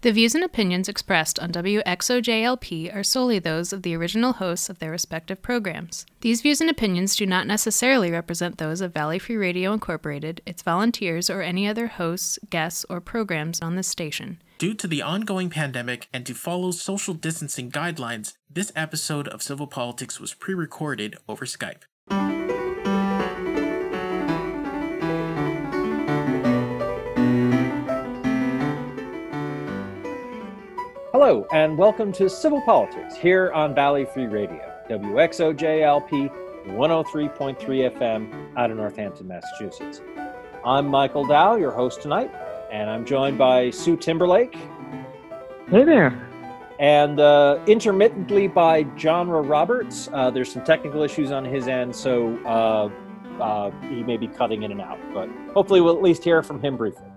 The views and opinions expressed on WXOJLP are solely those of the original hosts of their respective programs. These views and opinions do not necessarily represent those of Valley Free Radio Incorporated, its volunteers, or any other hosts, guests, or programs on this station. Due to the ongoing pandemic and to follow social distancing guidelines, this episode of Civil Politics was pre recorded over Skype. Hello, and welcome to Civil Politics here on Valley Free Radio, WXOJLP 103.3 FM out of Northampton, Massachusetts. I'm Michael Dow, your host tonight, and I'm joined by Sue Timberlake. Hey there. And uh, intermittently by Genre Roberts. Uh, there's some technical issues on his end, so uh, uh, he may be cutting in and out, but hopefully we'll at least hear from him briefly.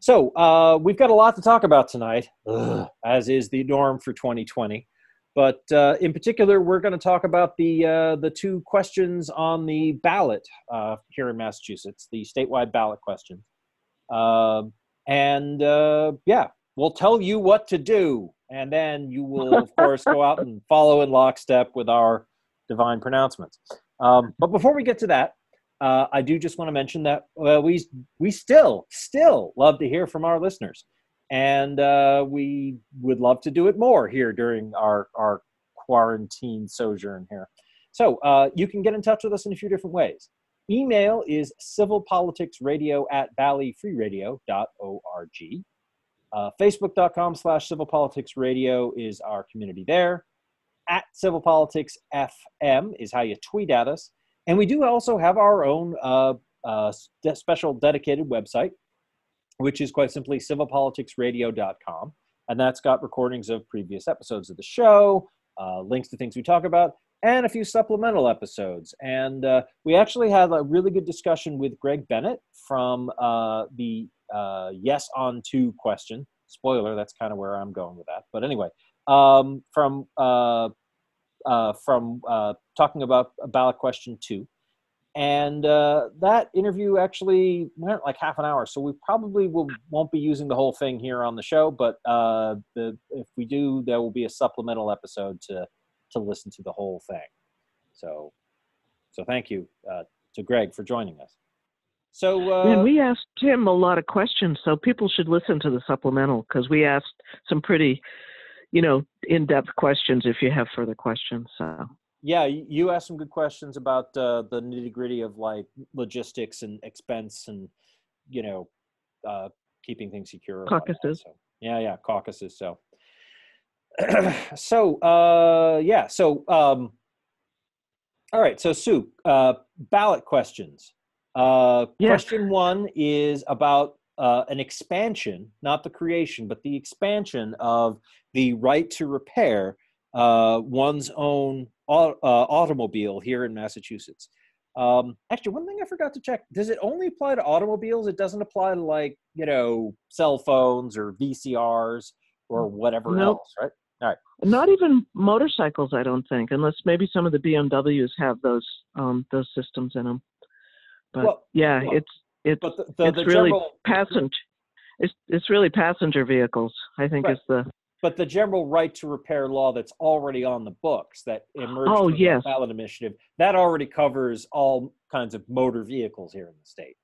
So uh, we've got a lot to talk about tonight, Ugh, as is the norm for 2020. But uh, in particular, we're going to talk about the uh, the two questions on the ballot uh, here in Massachusetts, the statewide ballot question. Um, and uh, yeah, we'll tell you what to do, and then you will, of course, go out and follow in lockstep with our divine pronouncements. Um, but before we get to that, uh, I do just want to mention that uh, we we still still love to hear from our listeners, and uh, we would love to do it more here during our our quarantine sojourn here. So uh, you can get in touch with us in a few different ways. Email is civilpoliticsradio at valleyfreeradio.org. Uh, Facebook.com slash civilpoliticsradio is our community there. At civilpoliticsfm is how you tweet at us. And we do also have our own uh, uh, special dedicated website, which is quite simply civilpoliticsradio.com. And that's got recordings of previous episodes of the show, uh, links to things we talk about, and a few supplemental episodes. And uh, we actually had a really good discussion with Greg Bennett from uh, the uh, Yes on Two question. Spoiler, that's kind of where I'm going with that. But anyway, um, from uh, from uh, talking about ballot question two. And uh, that interview actually went like half an hour, so we probably will, won't be using the whole thing here on the show. But uh, the, if we do, there will be a supplemental episode to to listen to the whole thing. So, so thank you uh, to Greg for joining us. So uh, and we asked him a lot of questions, so people should listen to the supplemental because we asked some pretty you know, in depth questions if you have further questions. So. Yeah, you asked some good questions about uh, the nitty gritty of like logistics and expense and, you know, uh, keeping things secure. Caucuses. So, yeah, yeah, caucuses. So, so uh, yeah, so um, all right. So Sue, uh, ballot questions. Uh, yes. Question one is about uh, an expansion, not the creation, but the expansion of the right to repair uh, one's own uh, automobile here in Massachusetts. Um, actually, one thing I forgot to check: does it only apply to automobiles? It doesn't apply to like you know cell phones or VCRs or whatever nope. else, right? All right. Not even motorcycles, I don't think, unless maybe some of the BMWs have those um, those systems in them. But well, yeah, well, it's it's the, the, it's the really general, passenger. It's it's really passenger vehicles. I think right. is the. But the general right to repair law that's already on the books that emerged oh, from yes. the ballot initiative that already covers all kinds of motor vehicles here in the state.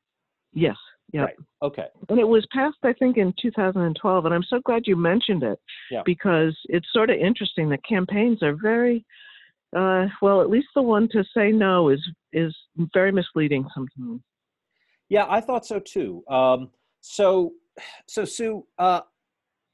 Yes. Yeah. Right. Okay. And it was passed, I think, in 2012, and I'm so glad you mentioned it yeah. because it's sort of interesting that campaigns are very, uh, well, at least the one to say no is is very misleading sometimes. Yeah, I thought so too. Um, so, so Sue, uh,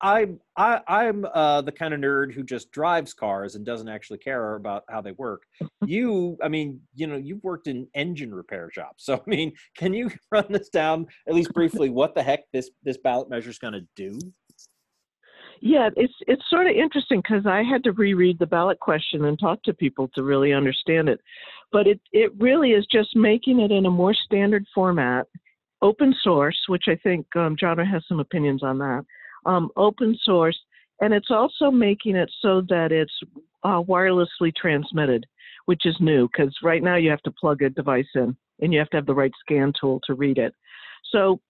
I'm I, I'm uh, the kind of nerd who just drives cars and doesn't actually care about how they work. You, I mean, you know, you've worked in engine repair shops, so I mean, can you run this down at least briefly? What the heck this this ballot measure is going to do? Yeah, it's it's sort of interesting because I had to reread the ballot question and talk to people to really understand it. But it it really is just making it in a more standard format, open source, which I think um, John has some opinions on that. Um, open source, and it's also making it so that it's uh, wirelessly transmitted, which is new because right now you have to plug a device in and you have to have the right scan tool to read it. So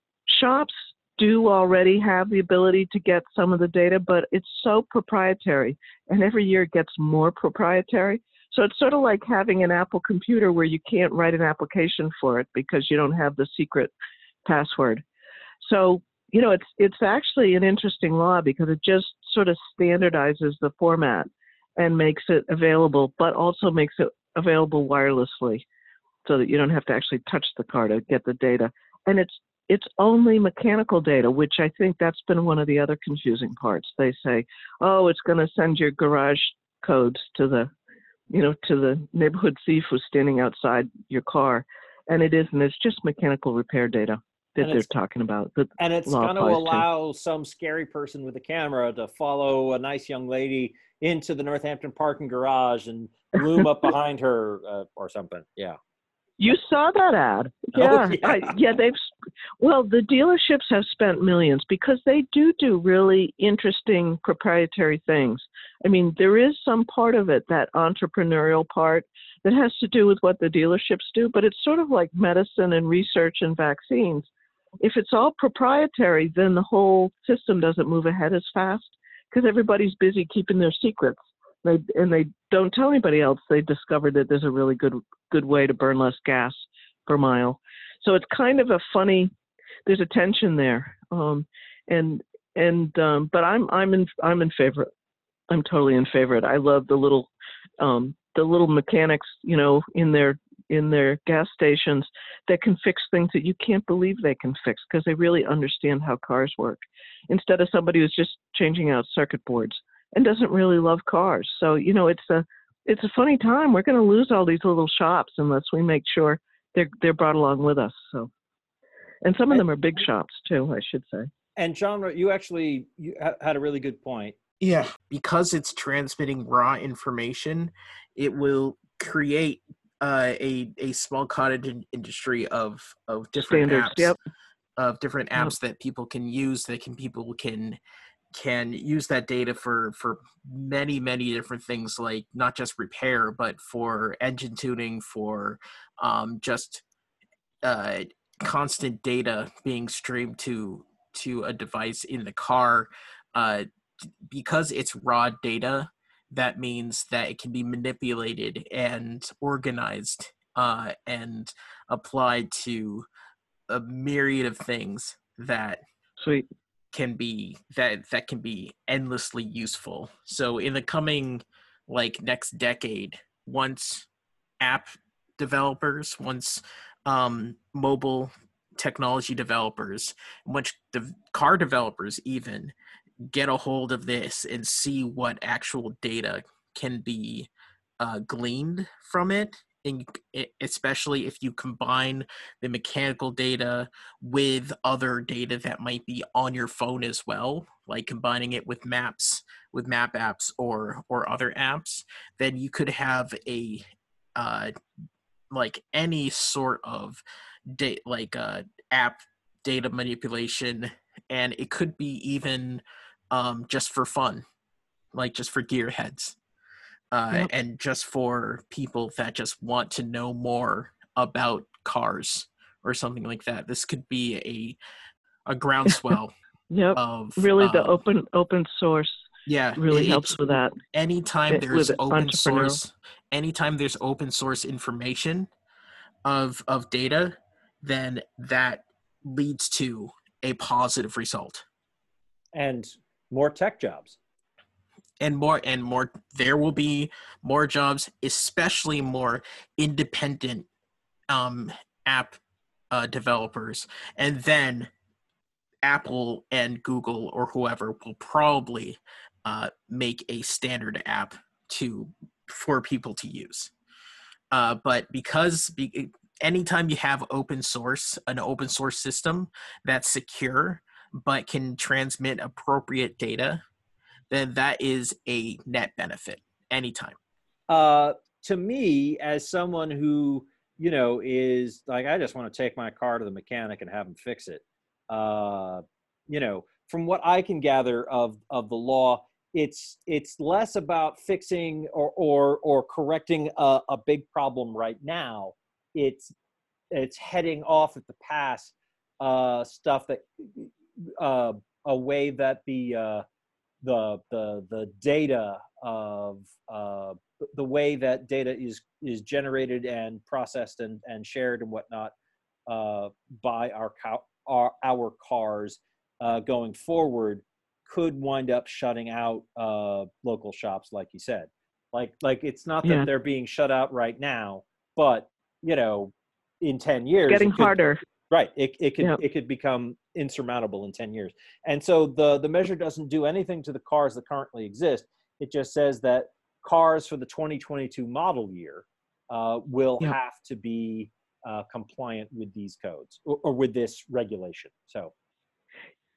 shops do already have the ability to get some of the data, but it's so proprietary, and every year it gets more proprietary. So it's sort of like having an Apple computer where you can't write an application for it because you don't have the secret password. So you know, it's it's actually an interesting law because it just sort of standardizes the format and makes it available, but also makes it available wirelessly, so that you don't have to actually touch the car to get the data. And it's it's only mechanical data, which I think that's been one of the other confusing parts. They say, oh, it's going to send your garage codes to the, you know, to the neighborhood thief who's standing outside your car, and it isn't. It's just mechanical repair data that they're talking about. and it's going to allow to. some scary person with a camera to follow a nice young lady into the Northampton parking garage and loom up behind her uh, or something. Yeah. You saw that ad. Yeah. Oh, yeah. I, yeah, they've well, the dealerships have spent millions because they do do really interesting proprietary things. I mean, there is some part of it that entrepreneurial part that has to do with what the dealerships do, but it's sort of like medicine and research and vaccines if it's all proprietary, then the whole system doesn't move ahead as fast because everybody's busy keeping their secrets. They, and they don't tell anybody else they discovered that there's a really good good way to burn less gas per mile. So it's kind of a funny. There's a tension there, um, and and um, but I'm I'm in I'm in favor. I'm totally in favor. I love the little um, the little mechanics, you know, in their in their gas stations that can fix things that you can't believe they can fix because they really understand how cars work instead of somebody who's just changing out circuit boards and doesn't really love cars. So you know it's a it's a funny time. We're going to lose all these little shops unless we make sure they're they're brought along with us so. And some of them are big shops too i should say. And john you actually you had a really good point. Yeah because it's transmitting raw information it will create uh, a a small cottage industry of of different Standards, apps yep. of different apps yep. that people can use that can people can can use that data for for many many different things like not just repair but for engine tuning for um, just uh, constant data being streamed to to a device in the car uh, because it's raw data that means that it can be manipulated and organized uh, and applied to a myriad of things that Sweet. Can be that that can be endlessly useful. So in the coming like next decade, once app developers, once um, mobile technology developers, once the car developers even get a hold of this and see what actual data can be uh, gleaned from it and especially if you combine the mechanical data with other data that might be on your phone as well like combining it with maps with map apps or or other apps then you could have a uh like any sort of date like uh app data manipulation and it could be even um, just for fun, like just for gearheads, uh, yep. and just for people that just want to know more about cars or something like that. This could be a a groundswell. yep. Of really um, the open open source. Yeah, really helps with that. Anytime there's open source, anytime there's open source information of of data, then that leads to a positive result. And more tech jobs and more and more there will be more jobs especially more independent um, app uh, developers. And then apple and google or whoever will probably uh, make a standard app to for people to use. Uh, but because be, anytime you have open source an open source system that's secure but can transmit appropriate data, then that is a net benefit anytime. Uh, to me, as someone who you know is like, I just want to take my car to the mechanic and have him fix it. Uh, you know, from what I can gather of of the law, it's it's less about fixing or or or correcting a, a big problem right now. It's it's heading off at the pass uh, stuff that uh, a way that the uh, the the the data of uh, the way that data is is generated and processed and, and shared and whatnot uh, by our, our our cars uh, going forward could wind up shutting out uh, local shops, like you said. Like like it's not that yeah. they're being shut out right now, but you know, in ten years, getting could, harder. Right. It it could it could become insurmountable in ten years. And so the the measure doesn't do anything to the cars that currently exist. It just says that cars for the 2022 model year uh, will yep. have to be uh, compliant with these codes or, or with this regulation. So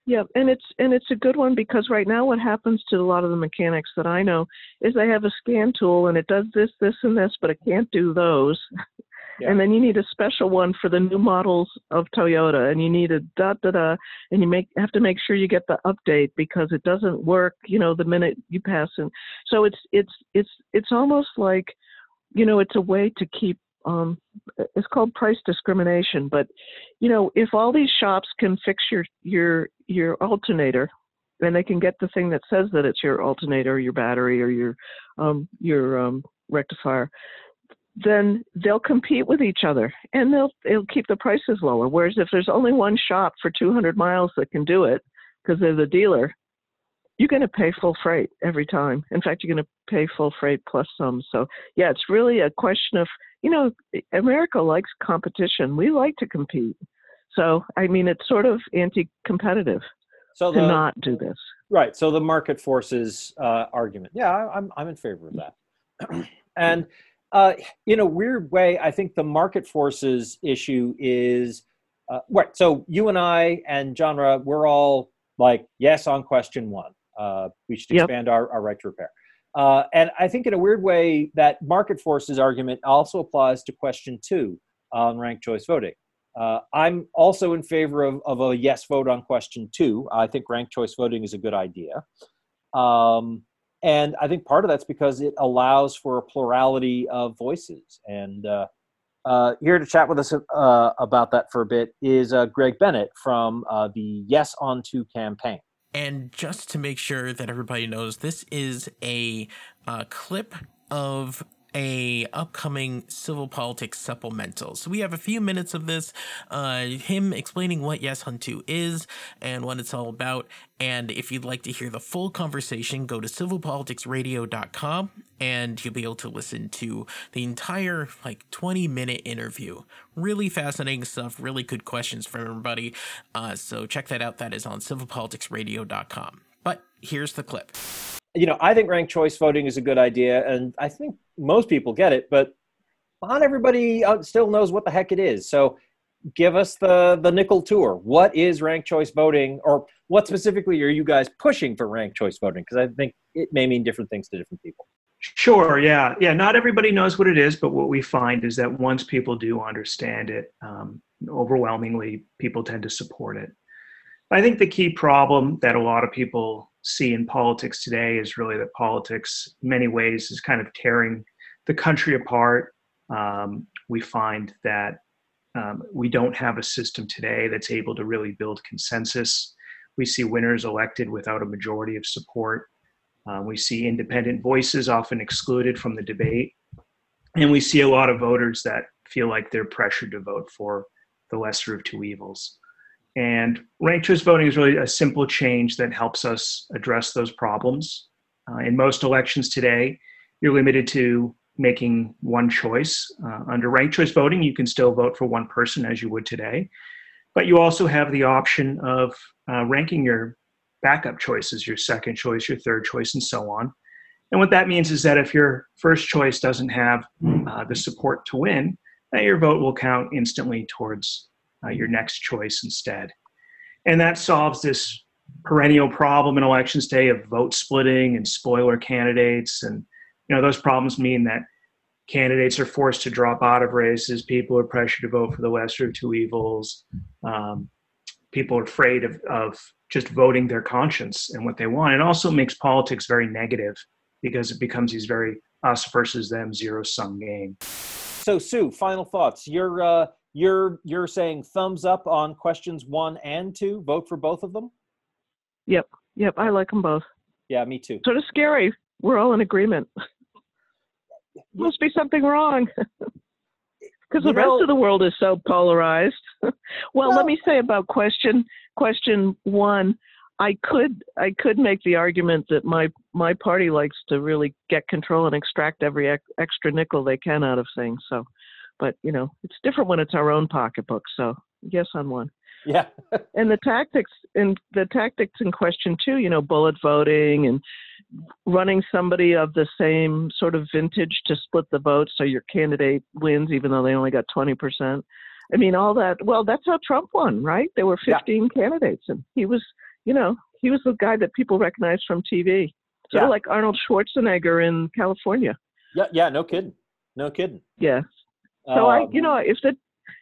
yeah, and it's and it's a good one because right now what happens to a lot of the mechanics that I know is they have a scan tool and it does this, this, and this, but it can't do those. Yeah. And then you need a special one for the new models of Toyota, and you need a da da da, and you make have to make sure you get the update because it doesn't work, you know, the minute you pass in. So it's it's it's it's almost like, you know, it's a way to keep um, it's called price discrimination. But you know, if all these shops can fix your your your alternator, then they can get the thing that says that it's your alternator, your battery, or your um, your um, rectifier. Then they'll compete with each other, and they'll they'll keep the prices lower. Whereas if there's only one shop for 200 miles that can do it, because they're the dealer, you're going to pay full freight every time. In fact, you're going to pay full freight plus some. So, yeah, it's really a question of, you know, America likes competition. We like to compete. So, I mean, it's sort of anti competitive so to not do this. Right. So, the market forces uh, argument. Yeah, I'm, I'm in favor of that. and uh, in a weird way, I think the market forces issue is uh, right. So, you and I and Genre, we're all like, yes on question one. Uh, we should expand yep. our, our right to repair. Uh, and I think in a weird way, that market forces argument also applies to question two on ranked choice voting. Uh, I'm also in favor of, of a yes vote on question two. I think ranked choice voting is a good idea. Um, and I think part of that's because it allows for a plurality of voices. And uh, uh, here to chat with us uh, about that for a bit is uh, Greg Bennett from uh, the Yes on Two campaign. And just to make sure that everybody knows, this is a uh, clip of a upcoming civil politics supplemental. So we have a few minutes of this, uh, him explaining what Yes on Two is and what it's all about. And if you'd like to hear the full conversation, go to civilpoliticsradio.com and you'll be able to listen to the entire like 20 minute interview. Really fascinating stuff, really good questions from everybody. Uh, so check that out. That is on civilpoliticsradio.com. But here's the clip you know, I think ranked choice voting is a good idea, and I think most people get it, but not everybody still knows what the heck it is. So, give us the the nickel tour. What is ranked choice voting, or what specifically are you guys pushing for ranked choice voting? Because I think it may mean different things to different people. Sure. Yeah. Yeah. Not everybody knows what it is, but what we find is that once people do understand it, um, overwhelmingly people tend to support it. I think the key problem that a lot of people see in politics today is really that politics, in many ways, is kind of tearing the country apart. Um, we find that um, we don't have a system today that's able to really build consensus. We see winners elected without a majority of support. Uh, we see independent voices often excluded from the debate. And we see a lot of voters that feel like they're pressured to vote for the lesser of two evils. And ranked choice voting is really a simple change that helps us address those problems. Uh, in most elections today, you're limited to making one choice. Uh, under ranked choice voting, you can still vote for one person as you would today, but you also have the option of uh, ranking your backup choices, your second choice, your third choice, and so on. And what that means is that if your first choice doesn't have uh, the support to win, that your vote will count instantly towards uh, your next choice instead. And that solves this perennial problem in elections day of vote splitting and spoiler candidates. And, you know, those problems mean that candidates are forced to drop out of races. People are pressured to vote for the lesser of two evils. Um, people are afraid of, of just voting their conscience and what they want. It also makes politics very negative because it becomes these very us versus them zero sum game. So, Sue, final thoughts. You're uh, you're you're saying thumbs up on questions one and two. Vote for both of them. Yep, yep. I like them both. Yeah, me too. Sort of scary. We're all in agreement. Must be something wrong. Because the rest of the world is so polarized. well, Well- let me say about question question one. I could I could make the argument that my my party likes to really get control and extract every ex- extra nickel they can out of things. So, but you know, it's different when it's our own pocketbook. So, yes on one. Yeah. And the tactics and the tactics in question two, you know, bullet voting and running somebody of the same sort of vintage to split the vote so your candidate wins even though they only got 20%. I mean, all that. Well, that's how Trump won, right? There were Yeah. 15 candidates and he was, you know, he was the guy that people recognized from TV. Sort Yeah. of like Arnold Schwarzenegger in California. Yeah, yeah, no kidding. No kidding. Yeah. So I, Um, you know, if the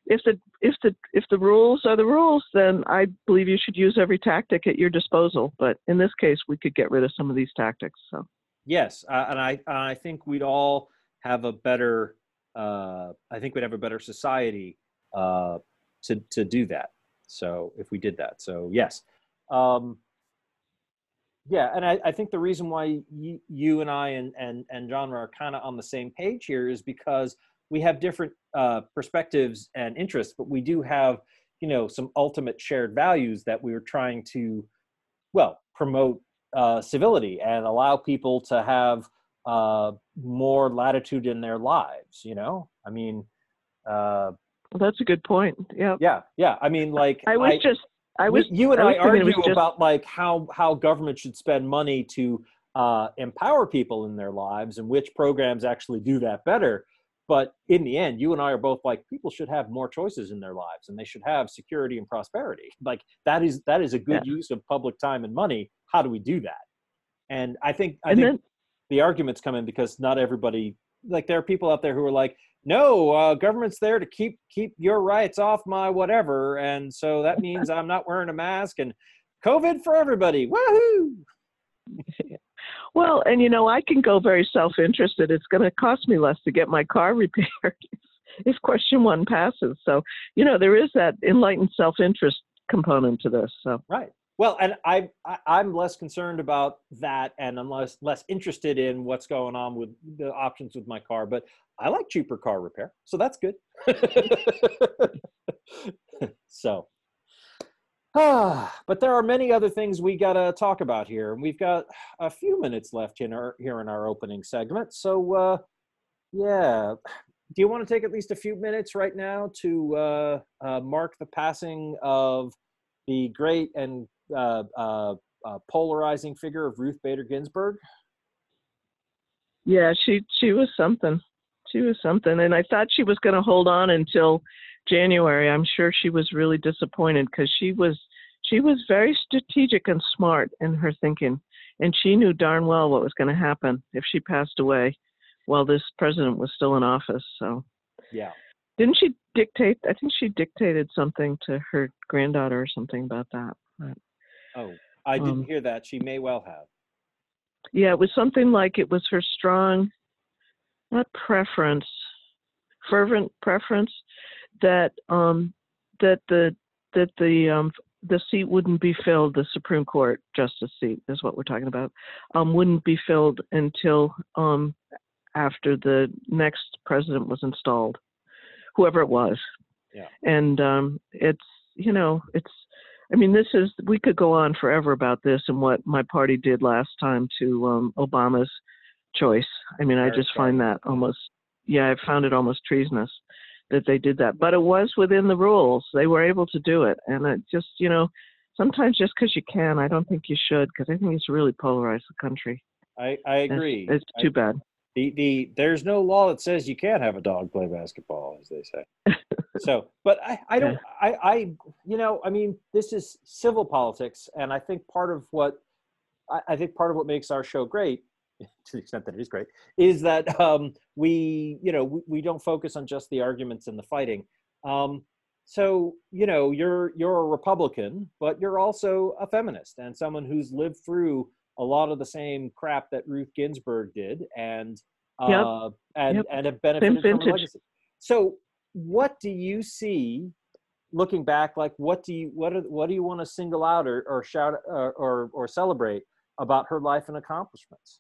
if the if the if the rules are the rules, then I believe you should use every tactic at your disposal. But in this case, we could get rid of some of these tactics. So Yes, uh, and I I think we'd all have a better. Uh, I think we'd have a better society uh, to to do that. So if we did that, so yes, um, yeah, and I, I think the reason why you, you and I and and and John are kind of on the same page here is because we have different uh, perspectives and interests, but we do have you know some ultimate shared values that we are trying to well promote uh, civility and allow people to have uh, more latitude in their lives. You know, I mean, uh, well, that's a good point. Yeah, yeah, yeah. I mean, like I was just I was you and I I, was thinking it argue just- about like how how government should spend money to uh, empower people in their lives and which programs actually do that better. But in the end, you and I are both like people should have more choices in their lives and they should have security and prosperity. Like that is that is a good use of public time and money. How do we do that? And I think I and think then the arguments come in because not everybody like there are people out there who are like no uh, government's there to keep keep your rights off my whatever and so that means i'm not wearing a mask and covid for everybody woohoo well, and you know I can go very self-interested. It's going to cost me less to get my car repaired if question one passes. So you know there is that enlightened self-interest component to this. So right well and I, I i'm less concerned about that and i'm less less interested in what's going on with the options with my car but i like cheaper car repair so that's good so but there are many other things we got to talk about here, and we've got a few minutes left in our here in our opening segment. So, uh, yeah, do you want to take at least a few minutes right now to uh, uh, mark the passing of the great and uh, uh, uh, polarizing figure of Ruth Bader Ginsburg? Yeah, she she was something. She was something, and I thought she was going to hold on until January. I'm sure she was really disappointed because she was she was very strategic and smart in her thinking, and she knew darn well what was going to happen if she passed away while this president was still in office. So Yeah. didn't she dictate? I think she dictated something to her granddaughter or something about that. But, Oh, I didn't Um, hear that. She may well have. yeah, it was something like it was her strong, not preference, fervent preference that um that the that the um the seat wouldn't be filled the supreme court justice seat is what we're talking about um wouldn't be filled until um after the next president was installed whoever it was. Yeah. and um it's you know it's i mean this is we could go on forever about this and what my party did last time to um obama's choice. I mean i just find that almost yeah i found it almost treasonous that they did that but it was within the rules. They were able to do it and it just you know sometimes just because you can i don't think you should because i think it's really polarized the country. I, I agree. it's, I- too bad. The the there's no law that says you can't have a dog play basketball as they say. So but i i don't i i you know i mean this is civil politics and i think part of what i, I think part of what makes our show great to the extent that it is great is that um we you know we, we don't focus on just the arguments and the fighting um so you know you're you're a republican but you're also a feminist and someone who's lived through a lot of the same crap that Ruth Ginsburg did, and Yep. uh, and Yep. and have benefited from vintage. legacy. So what do you see looking back like what do you what are, what do you want to single out or, or shout or, or, or celebrate about her life and accomplishments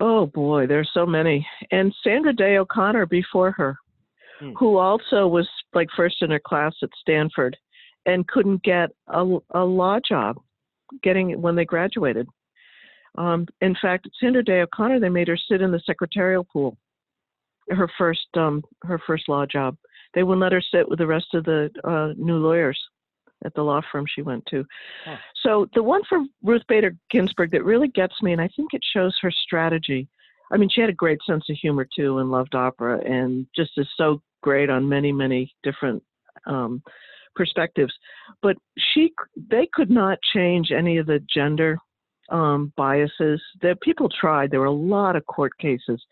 oh boy there's so many. And sandra day o'connor before her hmm. who also was like first in her class at stanford and couldn't get a, a law job getting when they graduated. Um, in fact sandra day o'connor they made her sit in the secretarial pool her first um, her first law job. They wouldn't let her sit with the rest of the uh, new lawyers at the law firm she went to. Huh. So the one for Ruth Bader Ginsburg that really gets me, and I think it shows her strategy. I mean, she had a great sense of humor too, and loved opera, and just is so great on many, many different um, perspectives. But she, they could not change any of the gender um, biases. That people tried. There were a lot of court cases,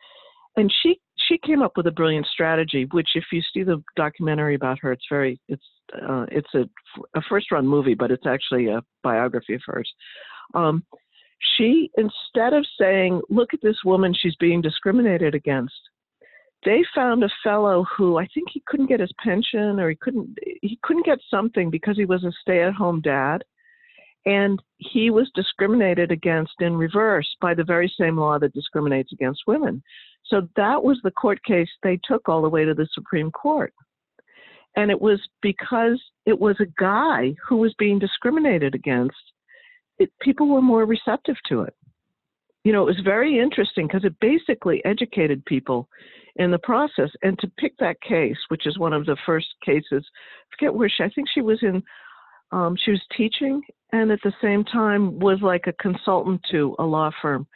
and she she came up with a brilliant strategy, which if you see the documentary about her, it's very it's uh, it's a, a first run movie, but it's actually a biography of hers. Um, she instead of saying, "Look at this woman, she's being discriminated against," they found a fellow who I think he couldn't get his pension or he couldn't he couldn't get something because he was a stay at home dad and he was discriminated against in reverse by the very same law that discriminates against women. So that was the court case they took all the way to the Supreme Court. And it was because it was a guy who was being discriminated against, it, people were more receptive to it. You know, it was very interesting because it basically educated people in the process. And to pick that case, which is one of the first cases, I forget where she, I think she was in, um, she was teaching and at the same time was like a consultant to a law firm.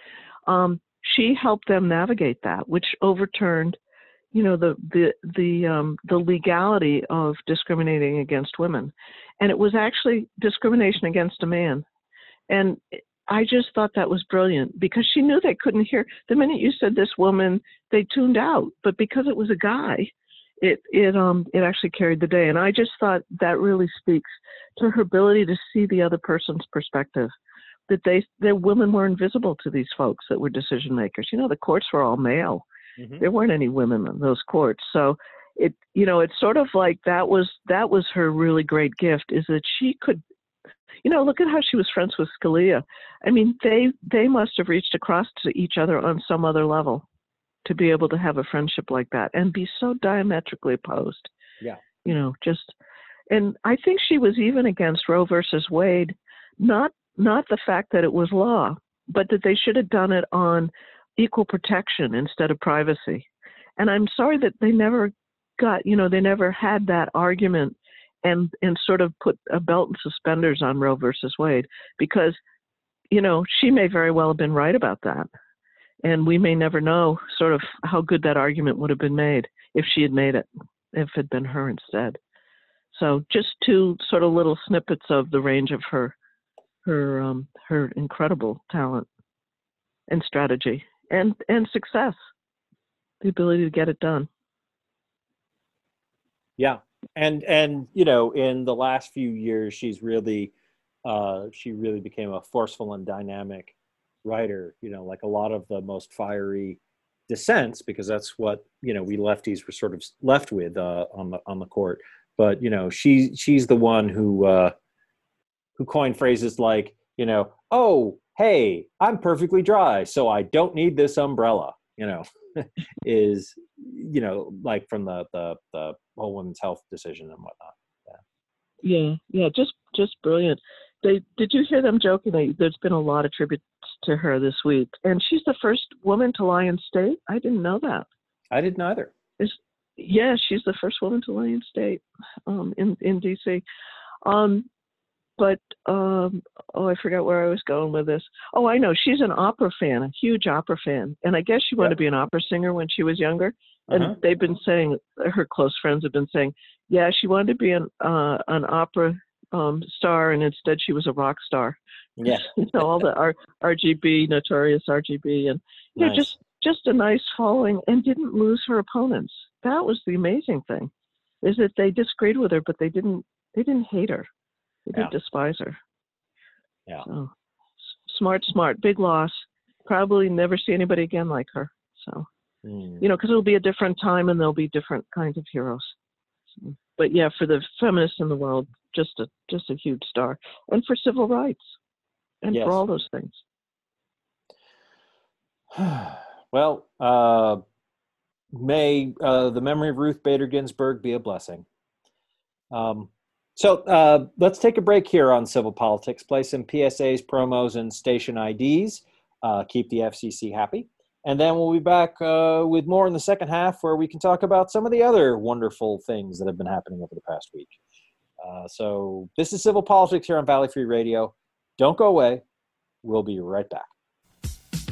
Um, she helped them navigate that, which overturned, you know, the the the um, the legality of discriminating against women, and it was actually discrimination against a man, and I just thought that was brilliant because she knew they couldn't hear. The minute you said this woman, they tuned out, but because it was a guy, it it um it actually carried the day, and I just thought that really speaks to her ability to see the other person's perspective that they their women were invisible to these folks that were decision makers. You know, the courts were all male. Mm-hmm. There weren't any women in those courts. So it you know, it's sort of like that was that was her really great gift is that she could you know, look at how she was friends with Scalia. I mean, they they must have reached across to each other on some other level to be able to have a friendship like that and be so diametrically opposed. Yeah. You know, just and I think she was even against Roe versus Wade, not not the fact that it was law, but that they should have done it on equal protection instead of privacy. And I'm sorry that they never got, you know, they never had that argument and and sort of put a belt and suspenders on Roe versus Wade because, you know, she may very well have been right about that. And we may never know sort of how good that argument would have been made if she had made it, if it had been her instead. So just two sort of little snippets of the range of her her um, her incredible talent and strategy and and success, the ability to get it done. Yeah, and and you know, in the last few years, she's really uh, she really became a forceful and dynamic writer. You know, like a lot of the most fiery dissents, because that's what you know we lefties were sort of left with uh, on the on the court. But you know, she she's the one who. Uh, who coined phrases like, you know, oh, hey, I'm perfectly dry, so I don't need this umbrella, you know, is, you know, like from the, the, the whole women's health decision and whatnot. Yeah. Yeah. Yeah. Just, just brilliant. They, did you hear them joking? There's been a lot of tributes to her this week, and she's the first woman to lie in state. I didn't know that. I didn't either. It's, yeah, she's the first woman to lie in state um, in in DC. Um, but um, oh, I forgot where I was going with this. Oh, I know. She's an opera fan, a huge opera fan, and I guess she wanted yep. to be an opera singer when she was younger. And uh-huh. they've been saying, her close friends have been saying, yeah, she wanted to be an uh, an opera um, star, and instead she was a rock star. Yeah, you know all the R- RBG, notorious RBG, and you nice. know just just a nice following, and didn't lose her opponents. That was the amazing thing, is that they disagreed with her, but they didn't they didn't hate her. They did despise her. Yeah. So, smart, smart. Big loss. Probably never see anybody again like her. So. Mm. You know, because it'll be a different time and there'll be different kinds of heroes. So, but yeah, for the feminists in the world, just a just a huge star, and for civil rights, and Yes. for all those things. well, uh, may uh, the memory of Ruth Bader Ginsburg be a blessing. Um, so uh, let's take a break here on civil politics. Play some PSAs, promos, and station IDs. Uh, keep the FCC happy. And then we'll be back uh, with more in the second half where we can talk about some of the other wonderful things that have been happening over the past week. Uh, so this is Civil Politics here on Valley Free Radio. Don't go away. We'll be right back.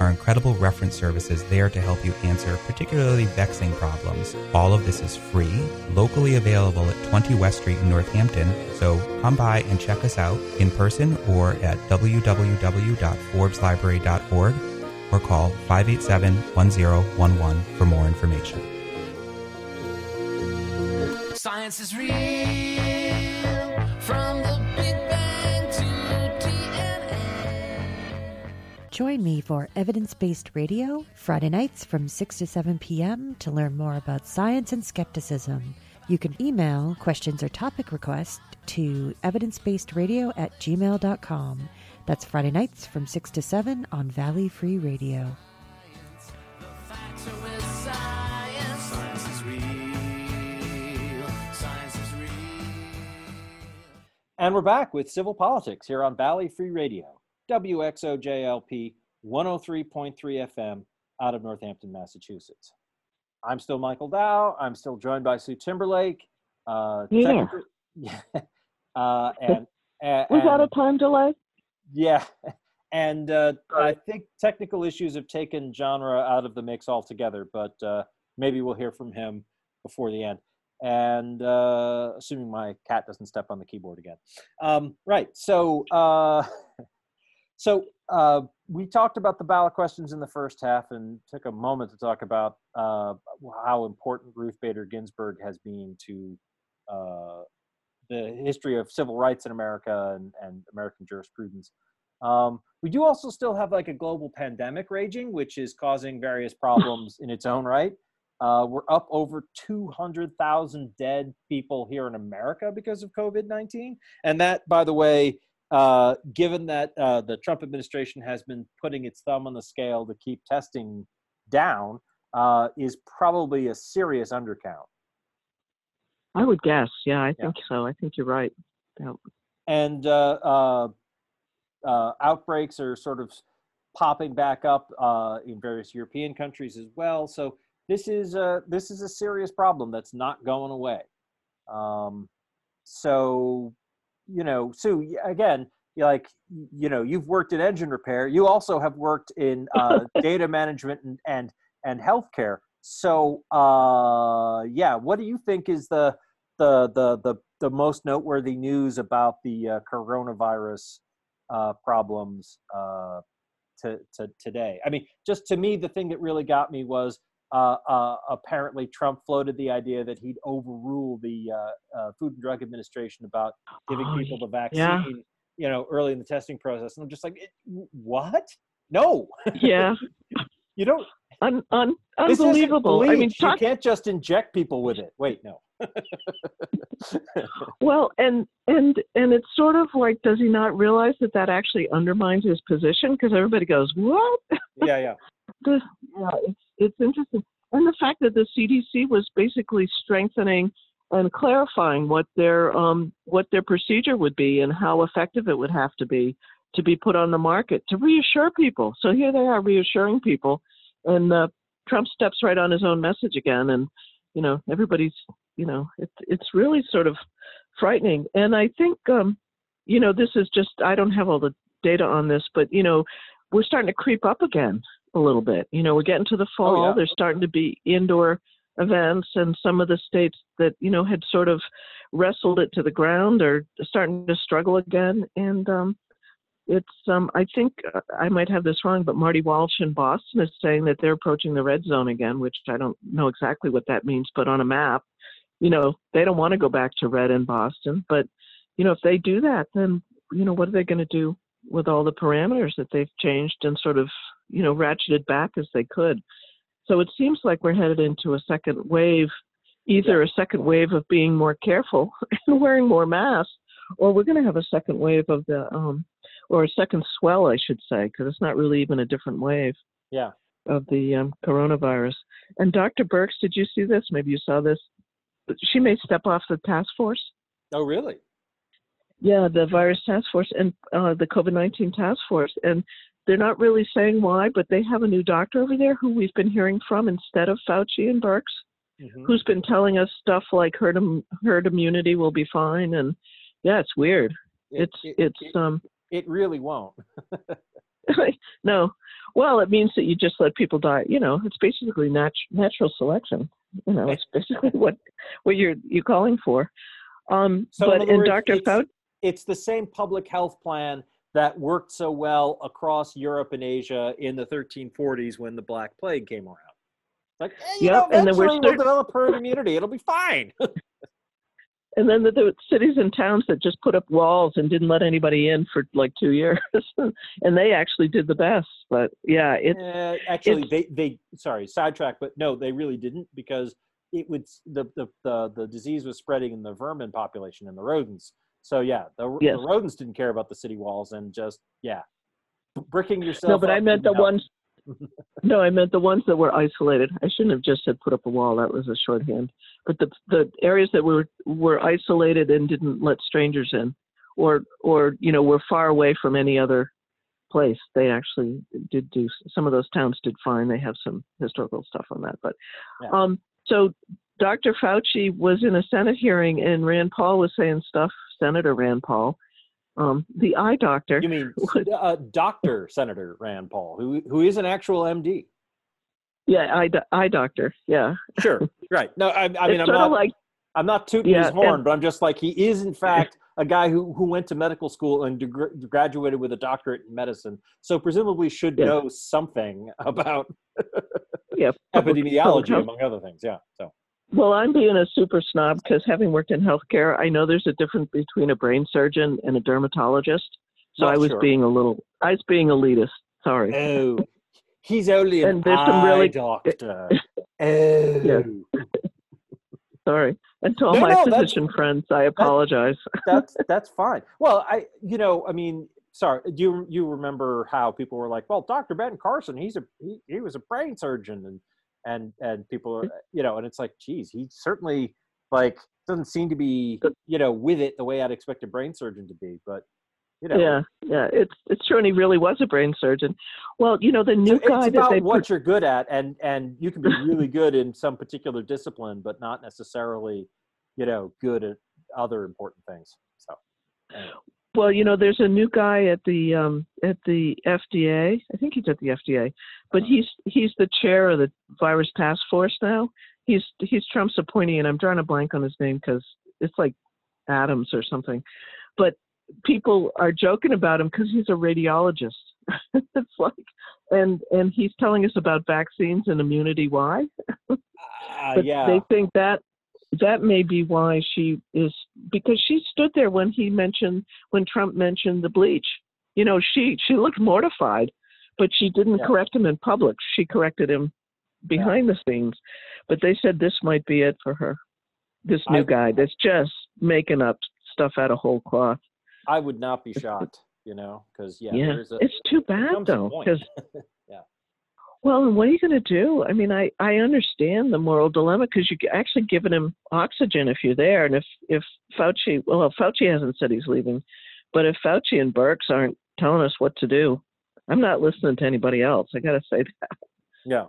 our incredible reference services there to help you answer particularly vexing problems. All of this is free, locally available at 20 West Street in Northampton, so come by and check us out in person or at www.forbeslibrary.org or call 587 1011 for more information. Science is real from the Join me for Evidence Based Radio, Friday nights from 6 to 7 p.m. to learn more about science and skepticism. You can email questions or topic requests to evidencebasedradio at gmail.com. That's Friday nights from 6 to 7 on Valley Free Radio. And we're back with Civil Politics here on Valley Free Radio, WXOJLP 103.3 FM out of Northampton, Massachusetts. I'm still Michael Dow. I'm still joined by Sue Timberlake. Uh. Yeah. Uh, and, and, Was that a time delay? yeah. And uh, I think technical issues have taken genre out of the mix altogether, but uh, maybe we'll hear from him before the end. And uh, assuming my cat doesn't step on the keyboard again. Um, right. So, uh, so uh, we talked about the ballot questions in the first half and took a moment to talk about uh, how important Ruth Bader Ginsburg has been to uh, the history of civil rights in America and, and American jurisprudence. Um, we do also still have like a global pandemic raging, which is causing various problems in its own right. Uh, we're up over 200,000 dead people here in America because of COVID 19. And that, by the way, uh, given that uh, the Trump administration has been putting its thumb on the scale to keep testing down, uh, is probably a serious undercount. I would guess. Yeah, I Yeah. think so. I think you're right. Yeah. and uh, uh, uh, outbreaks are sort of popping back up uh, in various European countries as well. So this is a this is a serious problem that's not going away. Um, so you know, Sue, again, like you know you've worked in engine repair. You also have worked in uh, data management and and and healthcare. So uh yeah what do you think is the the the the, the most noteworthy news about the uh, coronavirus uh problems uh to, to today? I mean just to me the thing that really got me was uh, uh, apparently Trump floated the idea that he'd overrule the uh, uh, Food and Drug Administration about giving Oh, people the vaccine, yeah. you know, early in the testing process. And I'm just like, what? No, Yeah, you don't. un, un, unbelievable. I mean, bleach. you can't just inject people with it. Wait, no. well, and and and it's sort of like, does he not realize that that actually undermines his position? Because everybody goes, what? yeah, yeah. Yeah, it's it's interesting, and the fact that the CDC was basically strengthening and clarifying what their um what their procedure would be and how effective it would have to be to be put on the market to reassure people. So here they are reassuring people, and uh, Trump steps right on his own message again, and you know everybody's you know it's it's really sort of frightening, and I think um you know this is just I don't have all the data on this, but you know we're starting to creep up again a little bit. You know, we're getting to the fall. yeah. There's starting to be indoor events, and some of the states that you know had sort of wrestled it to the ground are starting to struggle again. And um, it's um, I think uh, I might have this wrong, but Marty Walsh in Boston is saying that they're approaching the red zone again, which I don't know exactly what that means, but on a map, you know, they don't want to go back to red in Boston, but you know, if they do that, then you know, what are they going to do with all the parameters that they've changed and sort of, you know, ratcheted back as they could? So it seems like we're headed into a second wave, either a second wave of being more careful and wearing more masks, or we're going to have a second wave of the, um, or a second swell, I should say, because it's not really even a different wave Yeah. of the um, coronavirus. And Dr. Birx, did you see this? Maybe you saw this. She may step off the task force. Oh, really? Yeah, the virus task force and uh, the COVID 19 task force. And they're not really saying why, but they have a new doctor over there who we've been hearing from instead of Fauci and Birx, Mhm. who's been telling us stuff like herd, im- herd immunity will be fine. And yeah, it's weird. It- it's, it- it's, it- um, It really won't. no. Well, it means that you just let people die. You know, it's basically nat- natural selection. You know, it's basically what what you're you calling for. Um, So but in words, Dr. Fauci, it's the same public health plan that worked so well across Europe and Asia in the 1340s when the Black Plague came around. Like, eh, you Yep, know, and then we're we'll develop herd immunity. It'll be fine. and then the, the cities and towns that just put up walls and didn't let anybody in for like two years, and they actually did the best. But yeah, it's Eh, actually, it's- they they sorry sidetrack, but no, they really didn't because it would the the the, the disease was spreading in the vermin population and the rodents. So yeah, the, Yes. the rodents didn't care about the city walls and just yeah, bricking yourself. no, but I meant the help. ones. No, I meant the ones that were isolated. I shouldn't have just said put up a wall. That was a shorthand. But the the areas that were were isolated and didn't let strangers in, or or you know were far away from any other place. They actually did do. Some of those towns did fine. They have some historical stuff on that. But Yeah. um, so Dr. Fauci was in a Senate hearing, and Rand Paul was saying stuff. Senator Rand Paul, um, the eye doctor. You mean was- uh, Doctor Senator Rand Paul, who who is an actual MD? yeah, eye, do- eye doctor. Yeah. Sure, right. No, I, I mean I'm not like I'm not tooting Yeah, his horn, and- but I'm just like he is in fact a guy who who went to medical school and graduated with a doctorate in medicine, so presumably should Yeah. know something about yeah public- public epidemiology among other things. Yeah. So Well, I'm being a super snob because having worked in healthcare, I know there's a difference between a brain surgeon and a dermatologist. So Well, I was sure. being a little, I was being elitist. Sorry. oh, he's only an And there's some eye really- doctor. Oh, Sorry. And to all No, my no, physician friends, I apologize. that's that's fine. Well, I you know I mean sorry do you you remember how people were like well Dr. Ben Carson he's a he, he was a brain surgeon and and and people are hmm. you know and it's like geez he certainly like doesn't seem to be you know with it the way I'd expect a brain surgeon to be but you know Yeah, yeah. It's it's true, and he really was a brain surgeon. Well, you know, the new guy about what put, you're good at and and you can be really good in some particular discipline but not necessarily you know good at other important things so anyway. Well, you know, there's a new guy at the um, at the FDA. I think he's at the FDA, but he's he's the chair of the virus task force now. He's he's Trump's appointee, and I'm drawing a blank on his name because it's like Adams or something. But people are joking about him because he's a radiologist. it's like, and and he's telling us about vaccines and immunity. Why? Uh, yeah. they think that that may be why she is because she stood there when he mentioned when Trump mentioned the bleach. You know, she she looked mortified, but she didn't Yeah. correct him in public. She corrected him behind the scenes. But they said this might be it for her. This new I- guy that's just making up stuff out of whole cloth. I would not be shocked, you know, because yeah, Yeah, there's a, it's too bad though, because yeah, Well, and what are you going to do? I mean, I I understand the moral dilemma because you're actually giving him oxygen if you're there, and if if Fauci, well, Fauci hasn't said he's leaving, but if Fauci and Birx aren't telling us what to do, I'm not listening to anybody else. I got to say that. yeah,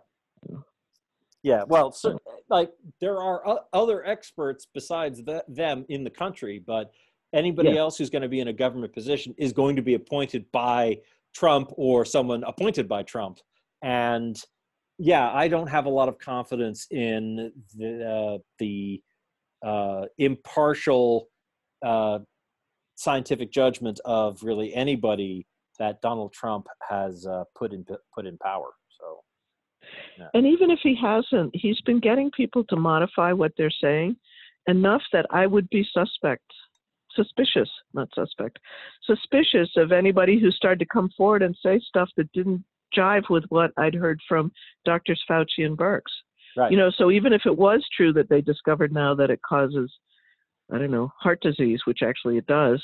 yeah. Well, so, like there are other experts besides th- them in the country, but anybody Yeah. else who's going to be in a government position is going to be appointed by Trump or someone appointed by Trump, and yeah, I don't have a lot of confidence in the uh, the uh, impartial uh, scientific judgment of really anybody that Donald Trump has uh, put in put in power. So And even if he hasn't, he's been getting people to modify what they're saying enough that I would be suspect, suspicious, not suspect, suspicious of anybody who started to come forward and say stuff that didn't jive with what I'd heard from Doctors Fauci and Birx. right, You know, so even if it was true that they discovered now that it causes, I don't know, heart disease, which actually it does,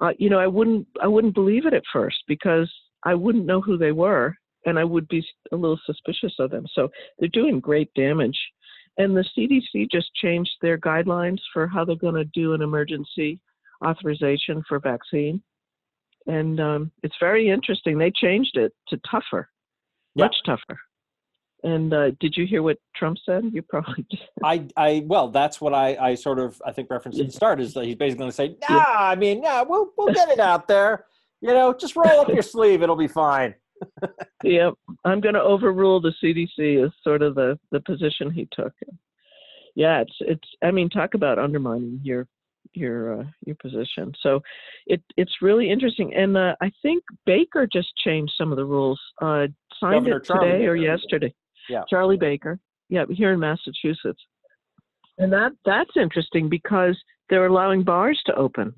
uh, you know, I wouldn't, I wouldn't believe it at first because I wouldn't know who they were, and I would be a little suspicious of them. So they're doing great damage, and the CDC just changed their guidelines for how they're going to do an emergency authorization for vaccine, and um, it's very interesting. They changed it to tougher, Yeah. much tougher. And uh, did you hear what Trump said? You probably did. I, I, well, that's what I, I sort of, I think referenced at the start is that he's basically going to say, nah, Yeah. I mean, yeah, we'll, we'll get it out there. You know, just roll up your sleeve, it'll be fine. yeah, I'm going to overrule the CDC is sort of the the position he took. Yeah, it's it's. I mean, talk about undermining your your uh, your position. So, it it's really interesting. And uh, I think Baker just changed some of the rules. Uh, signed Governor it Charlie today or Baker. yesterday. Yeah. Charlie Baker. Yeah, here in Massachusetts. And that that's interesting because they're allowing bars to open.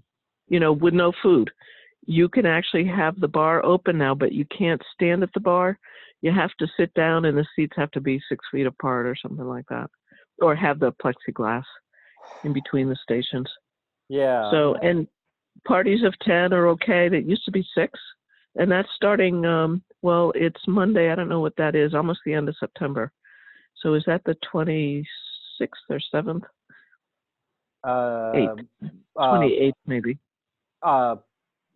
You know, with no food you can actually have the bar open now, but you can't stand at the bar. You have to sit down, and the seats have to be six feet apart or something like that, or have the plexiglass in between the stations. Yeah. So, and parties of 10 are okay. That used to be six, and that's starting, um, well, it's Monday. I don't know what that is, almost the end of September. So, is that the 26th or 7th? uh, eight. uh, 28th, maybe. uh,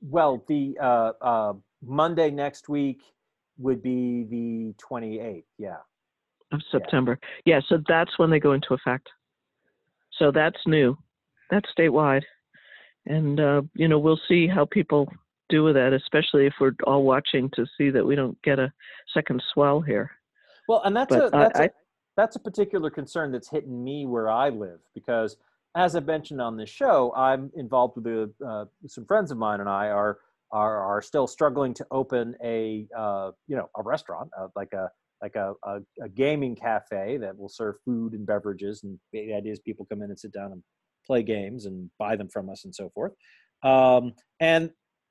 well, the uh, uh, Monday next week would be the 28th. Yeah. of September. Yeah. so that's when they go into effect. So that's new. That's statewide. And, uh, you know, we'll see how people do with that, especially if we're all watching to see that we don't get a second swell here. Well, and that's But a I- that's a I- that's a particular concern that's hitting me where I live because, as I mentioned on this show, I'm involved with a, uh, some friends of mine and I are are are still struggling to open a uh, you know a restaurant uh, like a like a, a, a gaming cafe that will serve food and beverages and the idea is people come in and sit down and play games and buy them from us and so forth um, and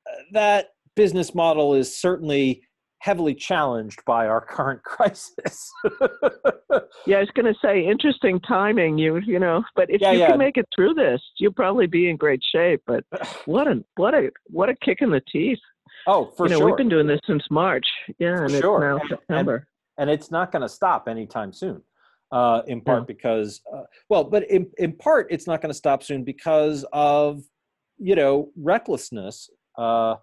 uh, that business model is certainly heavily challenged by our current crisis. Yeah, I was going to say, interesting timing. You, you know, but if Yeah, you yeah. can make it through this, you'll probably be in great shape. But what a what a what a kick in the teeth! oh, for you know, sure. we've been doing this since March. Yeah, and sure. it's now And- and- September. and it's not going to stop anytime soon. Uh, in part because, uh, well, but in in part it's not going to stop soon because of you know recklessness. Uh,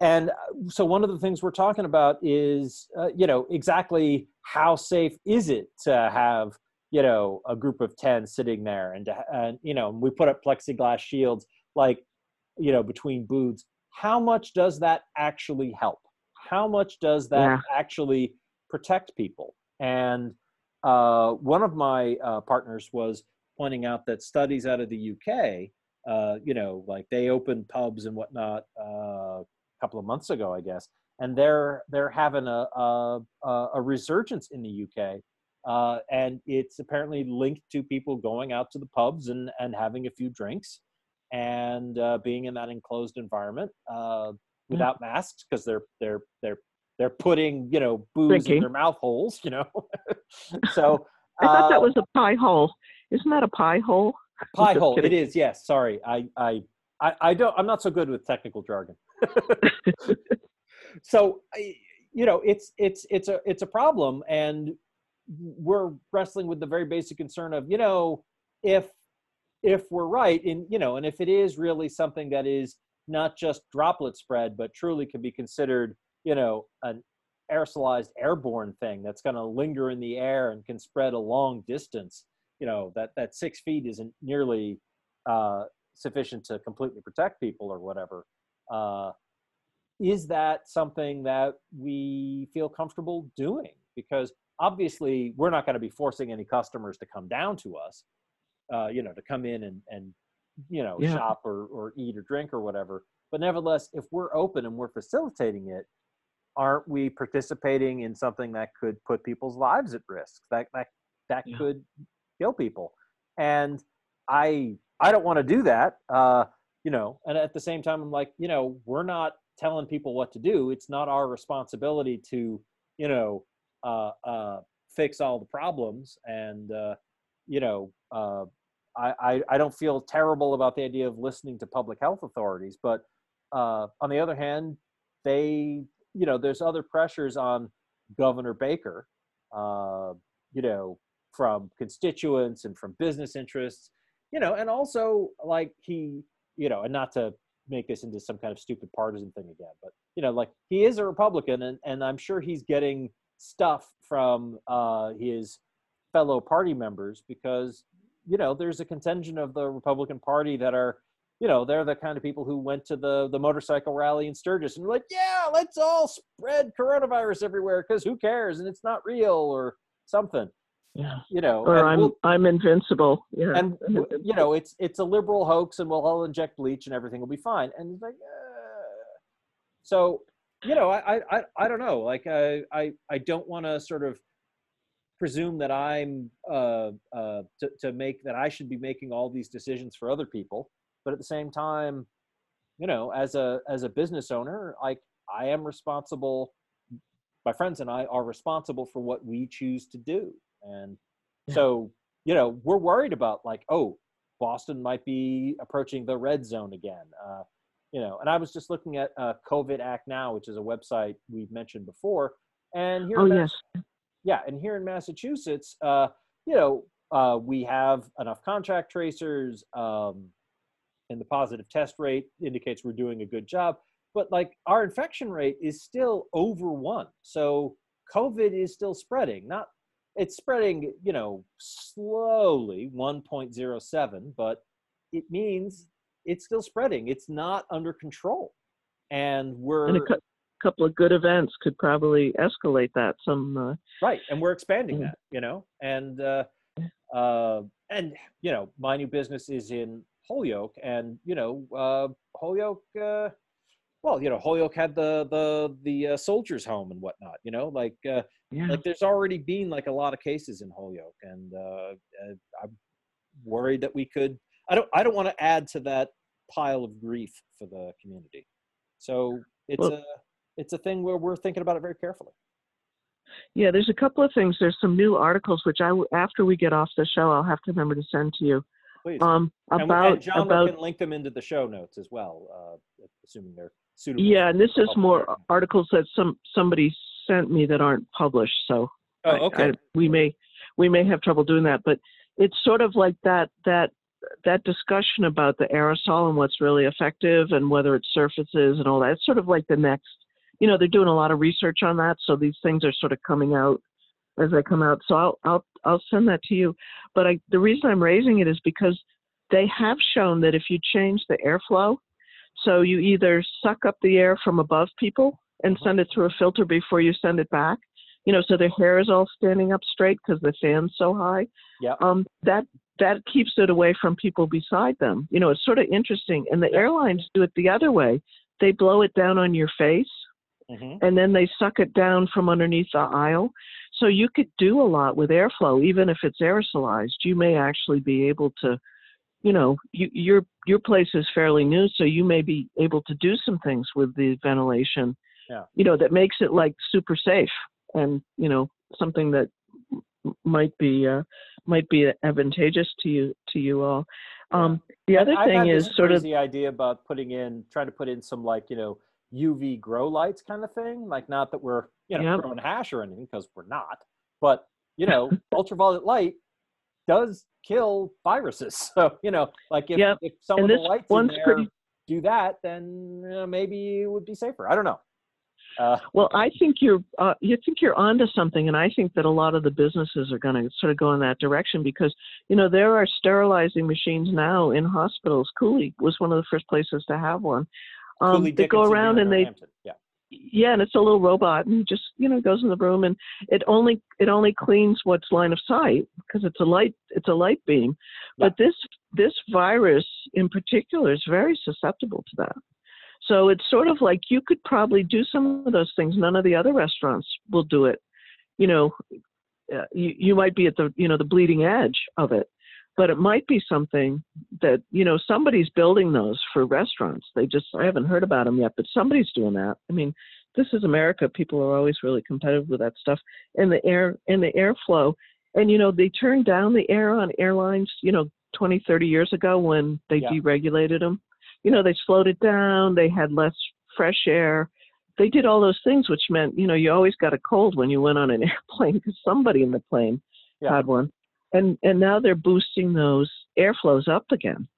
and uh, so one of the things we're talking about is uh, you know exactly how safe is it to have you know a group of 10 sitting there and and you know we put up plexiglass shields like you know between booths how much does that actually help? How much does that Yeah. actually protect people? And uh, one of my uh, partners was pointing out that studies out of the UK, uh, you know, like they opened pubs and whatnot uh, a couple of months ago, I guess, and they're they're having a a, a a resurgence in the UK, uh, and it's apparently linked to people going out to the pubs and and having a few drinks, and uh, being in that enclosed environment uh, without masks because they're they're they're they're putting you know booze in their mouth holes, you know. so I thought that uh, was a pie hole. Isn't that a pie hole? pie hole. It kidding. is. Yes. Sorry. I I I, I don't. I'm not so good with technical jargon. so you know, it's it's it's a it's a problem, and we're wrestling with the very basic concern of you know if if we're right in you know and if it is really something that is not just droplet spread but truly can be considered you know an aerosolized airborne thing that's going to linger in the air and can spread a long distance you know that that six feet isn't nearly uh, sufficient to completely protect people or whatever uh, is that something that we feel comfortable doing because obviously we're not going to be forcing any customers to come down to us uh, you know to come in and and you know Yeah. shop or, or eat or drink or whatever but nevertheless if we're open and we're facilitating it aren't we participating in something that could put people's lives at risk that that that Yeah. could kill people? And i i don't want to do that uh you know and at the same time i'm like you know we're not telling people what to do. It's not our responsibility to you know uh uh fix all the problems. And uh you know uh I, I i don't feel terrible about the idea of listening to public health authorities. But uh on the other hand they you know there's other pressures on governor baker uh you know from constituents and from business interests you know and also like he you know and not to make this into some kind of stupid partisan thing again but you know like he is a republican and and i'm sure he's getting stuff from uh his fellow party members because you know there's a contingent of the republican party that are you know they're the kind of people who went to the the motorcycle rally in sturgis and were like yeah let's all spread coronavirus everywhere because who cares and it's not real or something Yeah. you know Or I'm we'll- I'm invincible. Yeah. and you know it's it's a liberal hoax and we'll all inject bleach and everything will be fine and it's like uh, so you know I, I i i don't know like i i, I don't want to sort of presume that i'm uh uh to, to make that i should be making all these decisions for other people but at the same time you know as a as a business owner like i am responsible my friends and i are responsible for what we choose to do and Yeah. so you know we're worried about like oh boston might be approaching the red zone again uh, you know and i was just looking at uh, covid act now which is a website we've mentioned before and here oh in yes. Yeah and here in massachusetts uh, you know uh, we have enough contract tracers um, and the positive test rate indicates we're doing a good job. But like our infection rate is still over one. So covid is still spreading. Not it's spreading you know slowly 1.07 but it means it's still spreading. It's not under control. And we're And a cou- couple of good events could probably escalate that. Some uh, right. And we're expanding Mm. that you know? And uh uh and you know my new business is in holyoke and you know uh holyoke uh well you know holyoke had the the the uh, soldiers home and whatnot you know like uh yeah. like there's already been like a lot of cases in holyoke and uh, uh i'm worried that we could i don't i don't want to add to that pile of grief for the community so it's Well- a it's a thing where we're thinking about it very carefully Yeah, there's a couple of things. There's some new articles which I after we get off the show, I'll have to remember to send to you. Please Um, And- about and, John about can link them into the show notes as well, uh, assuming they're suitable. yeah, and this is more articles that some somebody sent me that aren't published. So Oh, I- okay. I- we may we may have trouble doing that, but it's sort of like that that that discussion about the aerosol and what's really effective and whether it surfaces and all that. It's sort of like the next. You know, they're doing a lot of research on that, so these things are sort of coming out as they come out. So I'll I'll I'll send that to you. But I, the reason I'm raising it is because they have shown that if you change the airflow, So you either suck up the air from above people and send it through a filter before you send it back. You know, so their hair is all standing up straight because the fan's so high. Yeah. Um, that that keeps it away from people beside them. You know, it's sort of interesting. And the Yeah. airlines do it the other way. They blow it down on your face hmm and then they suck it down from underneath the aisle. So you could do a lot with airflow, even if it's aerosolized. You may actually be able to, you know, you, your your place is fairly new, so you may be able to do some things with the ventilation. Yeah. You know, that makes it like super safe, and you know, something that might be uh, might be advantageous to you to you all. Um, the other I've thing is sort of the idea about putting in, trying to put in some like you know UV grow lights kind of thing. Like not that we're you know Yep. growing hash or anything because we're not, but you know ultraviolet light does kill viruses. So you know like if Yep. if some of the lights in there pretty- do that, then uh, maybe it would be safer. I don't know. Uh, Well, I think you're uh, you think you're onto something, and I think that a lot of the businesses are going to sort of go in that direction because you know there are sterilizing machines now in hospitals. Cooley was one of the first places to have one. Um, they go around and they yeah. yeah, and it's a little robot and just you know goes in the room and it only it only cleans what's line of sight because it's a light it's a light beam. But this this virus in particular is very susceptible to that. So it's sort of like you could probably do some of those things. None of the other restaurants will do it. You know, uh, you you might be at the you know the bleeding edge of it, but it might be something that you know somebody's building those for restaurants. They just I haven't heard about them yet, but somebody's doing that. I mean, this is America. People are always really competitive with that stuff. And the air and the airflow, and you know they turned down the air on airlines. You know, 20, 30 years ago when they Yeah. deregulated them. You know, they slowed it down. They had less fresh air. They did all those things, which meant you know you always got a cold when you went on an airplane because somebody in the plane Yeah. had one. And and now they're boosting those airflows up again.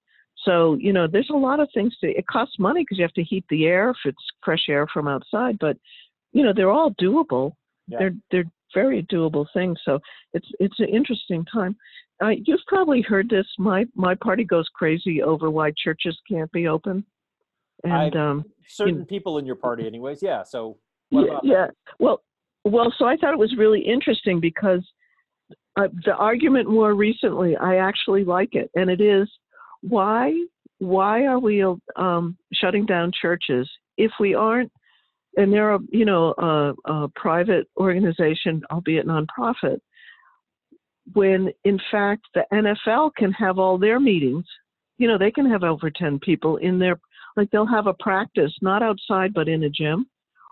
So you know, there's a lot of things to. It costs money because you have to heat the air if it's fresh air from outside. But you know, they're all doable. Yeah. They're they're very doable things. So it's it's an interesting time. Uh, you've probably heard this. My my party goes crazy over why churches can't be open. And um, Certain people in your party, anyways. Yeah. So yeah, yeah. Well, well. So I thought it was really interesting because uh, the argument more recently, I actually like it, and it is why why are we um, shutting down churches if we aren't? And they're a you know a, a private organization, albeit nonprofit. When in fact the NFL can have all their meetings, you know they can have over ten people in their like they'll have a practice not outside but in a gym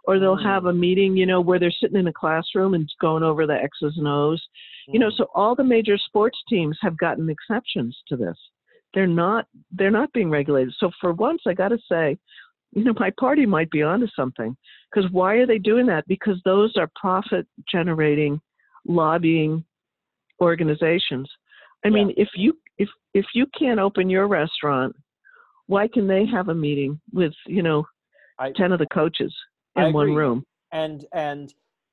or they'll Mm. have a meeting, you know, where they're sitting in a classroom and going over the X's and O's. You know, Mm. so all the major sports teams have gotten exceptions to this. They're not they're not being regulated. So for once I got to say, you know, my party might be onto something. Cuz why are they doing that? Because those are profit generating lobbying organizations. I mean, if you if if you can't open your restaurant, why can they have a meeting with, you know, I- 10 of the coaches in one room? and and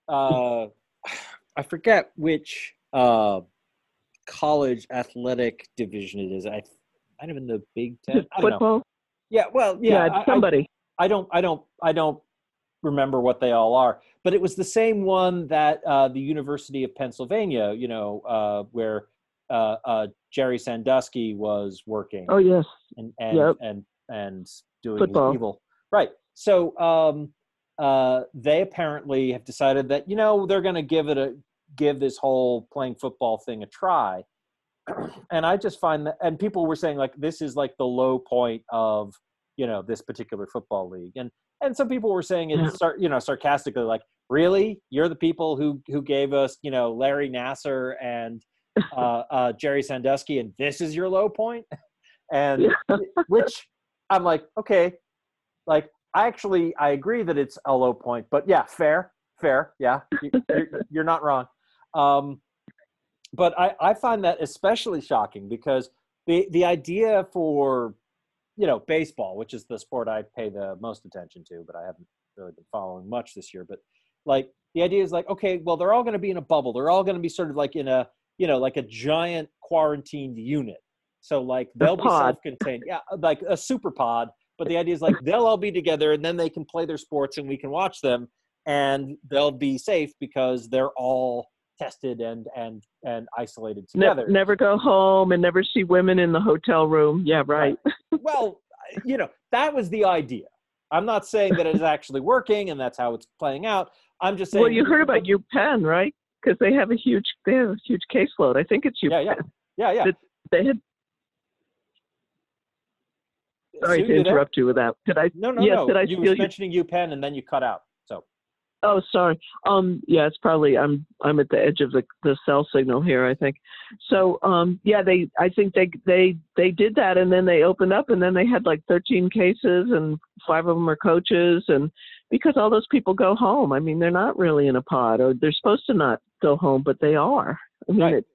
uh, I forget which uh, college athletic division it is. I might have in the Big Ten. I don't know. Football? Yeah, well, Yeah, yeah, it's I- somebody. I, don't, I don't, I don't remember what they all are, but it was the same one that uh, the University of Pennsylvania, you know, uh, where uh, uh, Jerry Sandusky was working oh yes. and and Yep. and and doing Football. evil. Right. So um, uh, they apparently have decided that you know they're going to give it a give this whole playing football thing a try. and I just find that, and people were saying like this is like the low point of you know this particular football league, and and some people were saying it, sar- you know, sarcastically like, really, you're the people who who gave us you know Larry Nassar and uh, uh, Jerry Sandusky, and this is your low point, and which I'm like, okay, like I actually I agree that it's a low point, but yeah, fair, fair, yeah, you, you're, you're not wrong. Um, but I, I find that especially shocking because the the idea for you know baseball, which is the sport I pay the most attention to, but I haven't really been following much this year. But like the idea is like, okay, well they're all going to be in a bubble. They're all going to be sort of like in a you know like a giant quarantined unit. So like they'll be self-contained, yeah, like a super pod but the idea is like they'll all be together and then they can play their sports and we can watch them and they'll be safe because they're all tested and and and isolated Ne- together. never go home and never see women in the hotel room. Yeah, right. well, you know, that was the idea. I'm not saying that it's actually working and that's how it's playing out. I'm just saying. Well, you heard about UPenn, right? Because they have a huge they have a huge caseload. I think it's UPenn. Yeah, yeah, yeah, yeah. That They had. Sorry Sue, to you interrupt you with that. Did I? No, no, yes, no. Did I you were you? mentioning UPenn and then you cut out. So Oh, sorry. Um, yeah, it's probably I'm I'm at the edge of the the cell signal here. I think. So, um, yeah, they I think they they they did that, and then they opened up, and then they had like 13 cases, and five of them are coaches, and because all those people go home. I mean, they're not really in a pod, or they're supposed to not go home, but they are. I mean, Right. it,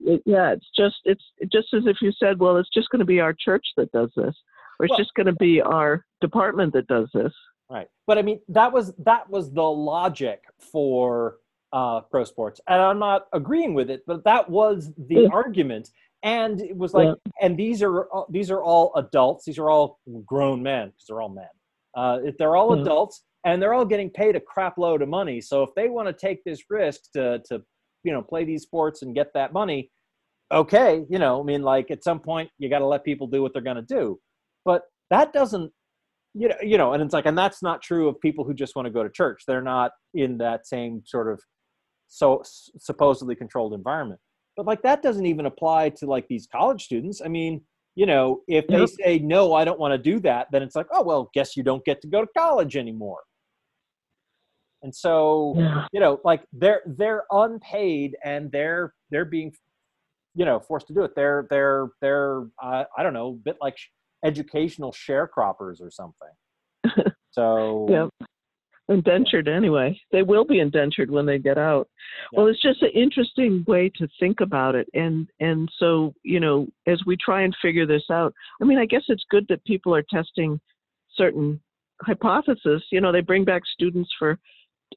it, yeah, it's just it's just as if you said, well, it's just going to be our church that does this, or it's Well- just going to be our department that does this. Right. But I mean, that was that was the logic for uh, pro sports, and I'm not agreeing with it, but that was the Yeah. argument. And it was like, and these are uh, these are all adults. These are all grown men because they're all men. Uh, if they're all Yeah. adults, and they're all getting paid a crap load of money. So if they want to take this risk to to you know play these sports and get that money, okay, you know, I mean, like at some point you got to let people do what they're going to do. But that doesn't you know, you know, and it's like, and that's not true of people who just want to go to church. They're not in that same sort of so supposedly controlled environment. But like that doesn't even apply to like these college students. I mean, you know, if they Yep. say no, I don't want to do that, then it's like, oh well, guess you don't get to go to college anymore. And so, Yeah. you know, like they're they're unpaid and they're they're being, you know, forced to do it. They're they're they're uh, I don't know, a bit like sh- educational sharecroppers or something. So Yep. Indentured anyway. They will be indentured when they get out. Well, it's just an interesting way to think about it. And and so, you know, as we try and figure this out, I mean, I guess it's good that people are testing certain hypotheses. You know, they bring back students for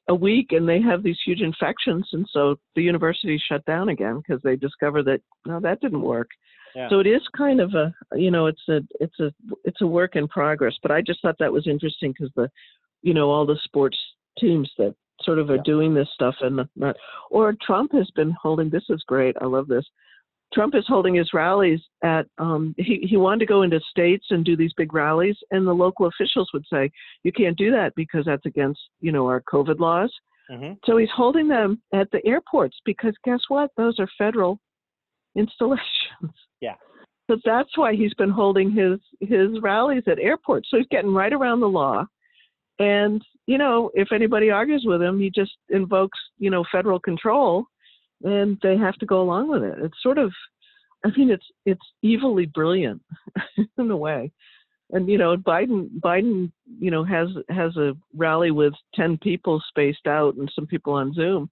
a week and they have these huge infections and so the university shut down again because they discover that no that didn't work Yeah. so it is kind of a you know it's a it's a it's a work in progress but i just thought that was interesting because the you know all the sports teams that sort of are Yeah. doing this stuff and not or trump has been holding this is great i love this trump is holding his rallies at um he, he wanted to go into states and do these big rallies and the local officials would say you can't do that because that's against you know our covid laws Mhm. so he's holding them at the airports because guess what? Those are federal installations. Yeah. So that's why he's been holding his his rallies at airports. So he's getting right around the law. And you know, if anybody argues with him, he just invokes you know federal control, and they have to go along with it. It's sort of, I mean, it's it's evilly brilliant in a way. And you know, Biden Biden you know has has a rally with 10 people spaced out and some people on Zoom.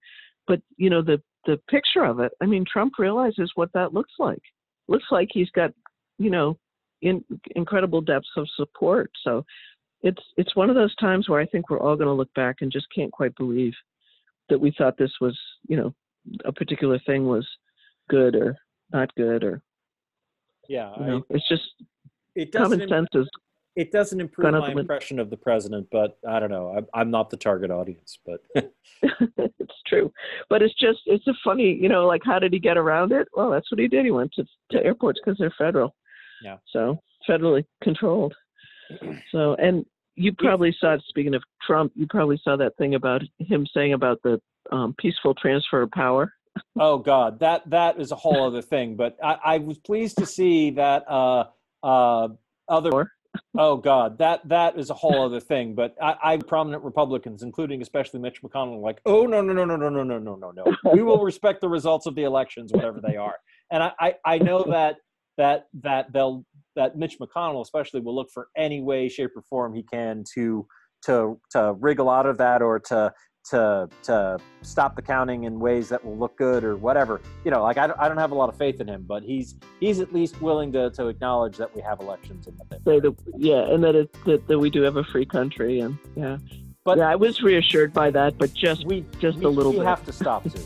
But you know, the the picture of it, I mean, Trump realizes what that looks like. Looks like he's got, you know, in, incredible depths of support. So it's it's one of those times where I think we're all going to look back and just can't quite believe that we thought this was, you know, a particular thing was good or not good or yeah, you I- it's just it doesn't common sense is it doesn't improve my impression of the president, but I don't know. I'm, I'm not the target audience, but it's true. But it's just it's a funny, you know, like how did he get around it? Well, that's what he did. He went to, to airports because they're federal. Yeah. So federally controlled. So and you probably saw speaking of Trump, you probably saw that thing about him saying about the um, peaceful transfer of power. oh god, that that is a whole other thing. But I, I was pleased to see that uh, uh, other. Oh God, that that is a whole other thing. But I, I prominent Republicans, including especially Mitch McConnell, are like, oh no no no no no no no no no no. We will respect the results of the elections, whatever they are. And I, I, I know that that that they'll that Mitch McConnell especially will look for any way, shape, or form he can to to to wriggle out of that or to to to stop the counting in ways that will look good or whatever. You know, like I don't, I don't have a lot of faith in him, but he's he's at least willing to, to acknowledge that we have elections and that they that yeah, and that it that, that we do have a free country and yeah. But- yeah, I was reassured by that, but just we just we, a little we bit. have to stop too.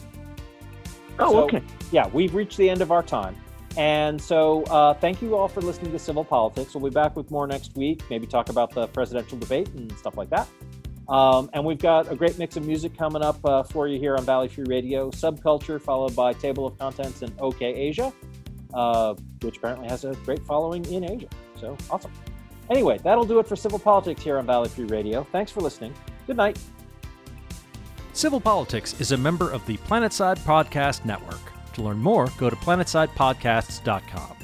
oh, so- okay. Yeah, we've reached the end of our time. And so, uh, thank you all for listening to Civil Politics. We'll be back with more next week, maybe talk about the presidential debate and stuff like that. Um, and we've got a great mix of music coming up uh, for you here on Valley Free Radio. Subculture, followed by Table of Contents and OK Asia, uh, which apparently has a great following in Asia. So awesome. Anyway, that'll do it for Civil Politics here on Valley Free Radio. Thanks for listening. Good night. Civil Politics is a member of the Planetside Podcast Network. To learn more, go to planetsidepodcasts.com.